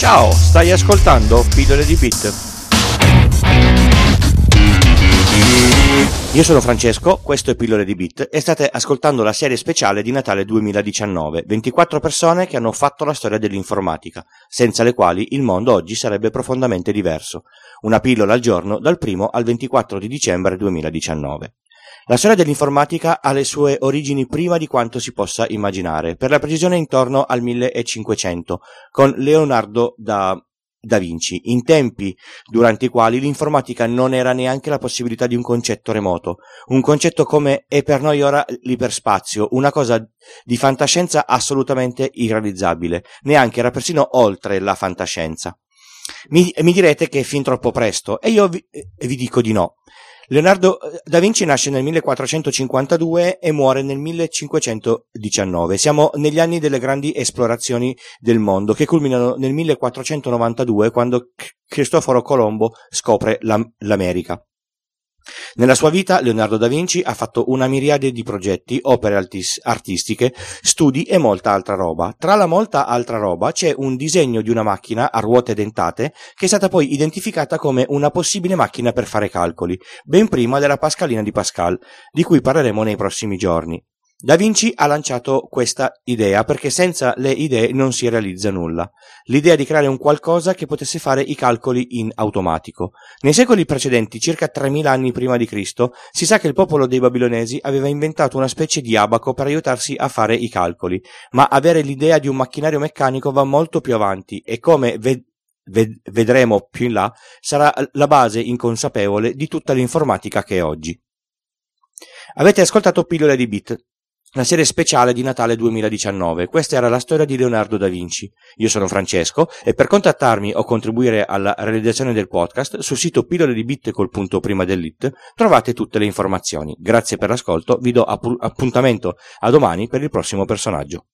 Ciao, stai ascoltando Pillole di Bit. Io sono Francesco, questo è Pillole di Bit e state ascoltando la serie speciale di Natale 2019. 24 persone che hanno fatto la storia dell'informatica, senza le quali il mondo oggi sarebbe profondamente diverso. Una pillola al giorno dal 1 al 24 di dicembre 2019. La storia dell'informatica ha le sue origini prima di quanto si possa immaginare, per la precisione intorno al 1500, con Leonardo da, da Vinci, in tempi durante i quali l'informatica non era neanche la possibilità di un concetto remoto, un concetto come è per noi ora l'iperspazio, una cosa di fantascienza assolutamente irrealizzabile, neanche era persino oltre la fantascienza. Mi, mi direte che è fin troppo presto, e io vi, vi dico di no. Leonardo eh, da Vinci nasce nel 1452 e muore nel 1519. Siamo negli anni delle grandi esplorazioni del mondo che culminano nel 1492 quando Cristoforo Colombo scopre l'America. Nella sua vita Leonardo da Vinci ha fatto una miriade di progetti, opere artis- artistiche, studi e molta altra roba. Tra la molta altra roba c'è un disegno di una macchina a ruote dentate che è stata poi identificata come una possibile macchina per fare calcoli, ben prima della Pascalina di Pascal, di cui parleremo nei prossimi giorni. Da Vinci ha lanciato questa idea perché senza le idee non si realizza nulla. L'idea di creare un qualcosa che potesse fare i calcoli in automatico. Nei secoli precedenti, circa 3000 anni prima di Cristo, si sa che il popolo dei babilonesi aveva inventato una specie di abaco per aiutarsi a fare i calcoli, ma avere l'idea di un macchinario meccanico va molto più avanti e come ved- ved- vedremo più in là sarà la base inconsapevole di tutta l'informatica che è oggi. Avete ascoltato Pillole di Bit, la serie speciale di Natale 2019. Questa era la storia di Leonardo da Vinci. Io sono Francesco e per contattarmi o contribuire alla realizzazione del podcast sul sito pillole di bit col punto prima dell'it trovate tutte le informazioni. Grazie per l'ascolto, vi do appuntamento a domani per il prossimo personaggio.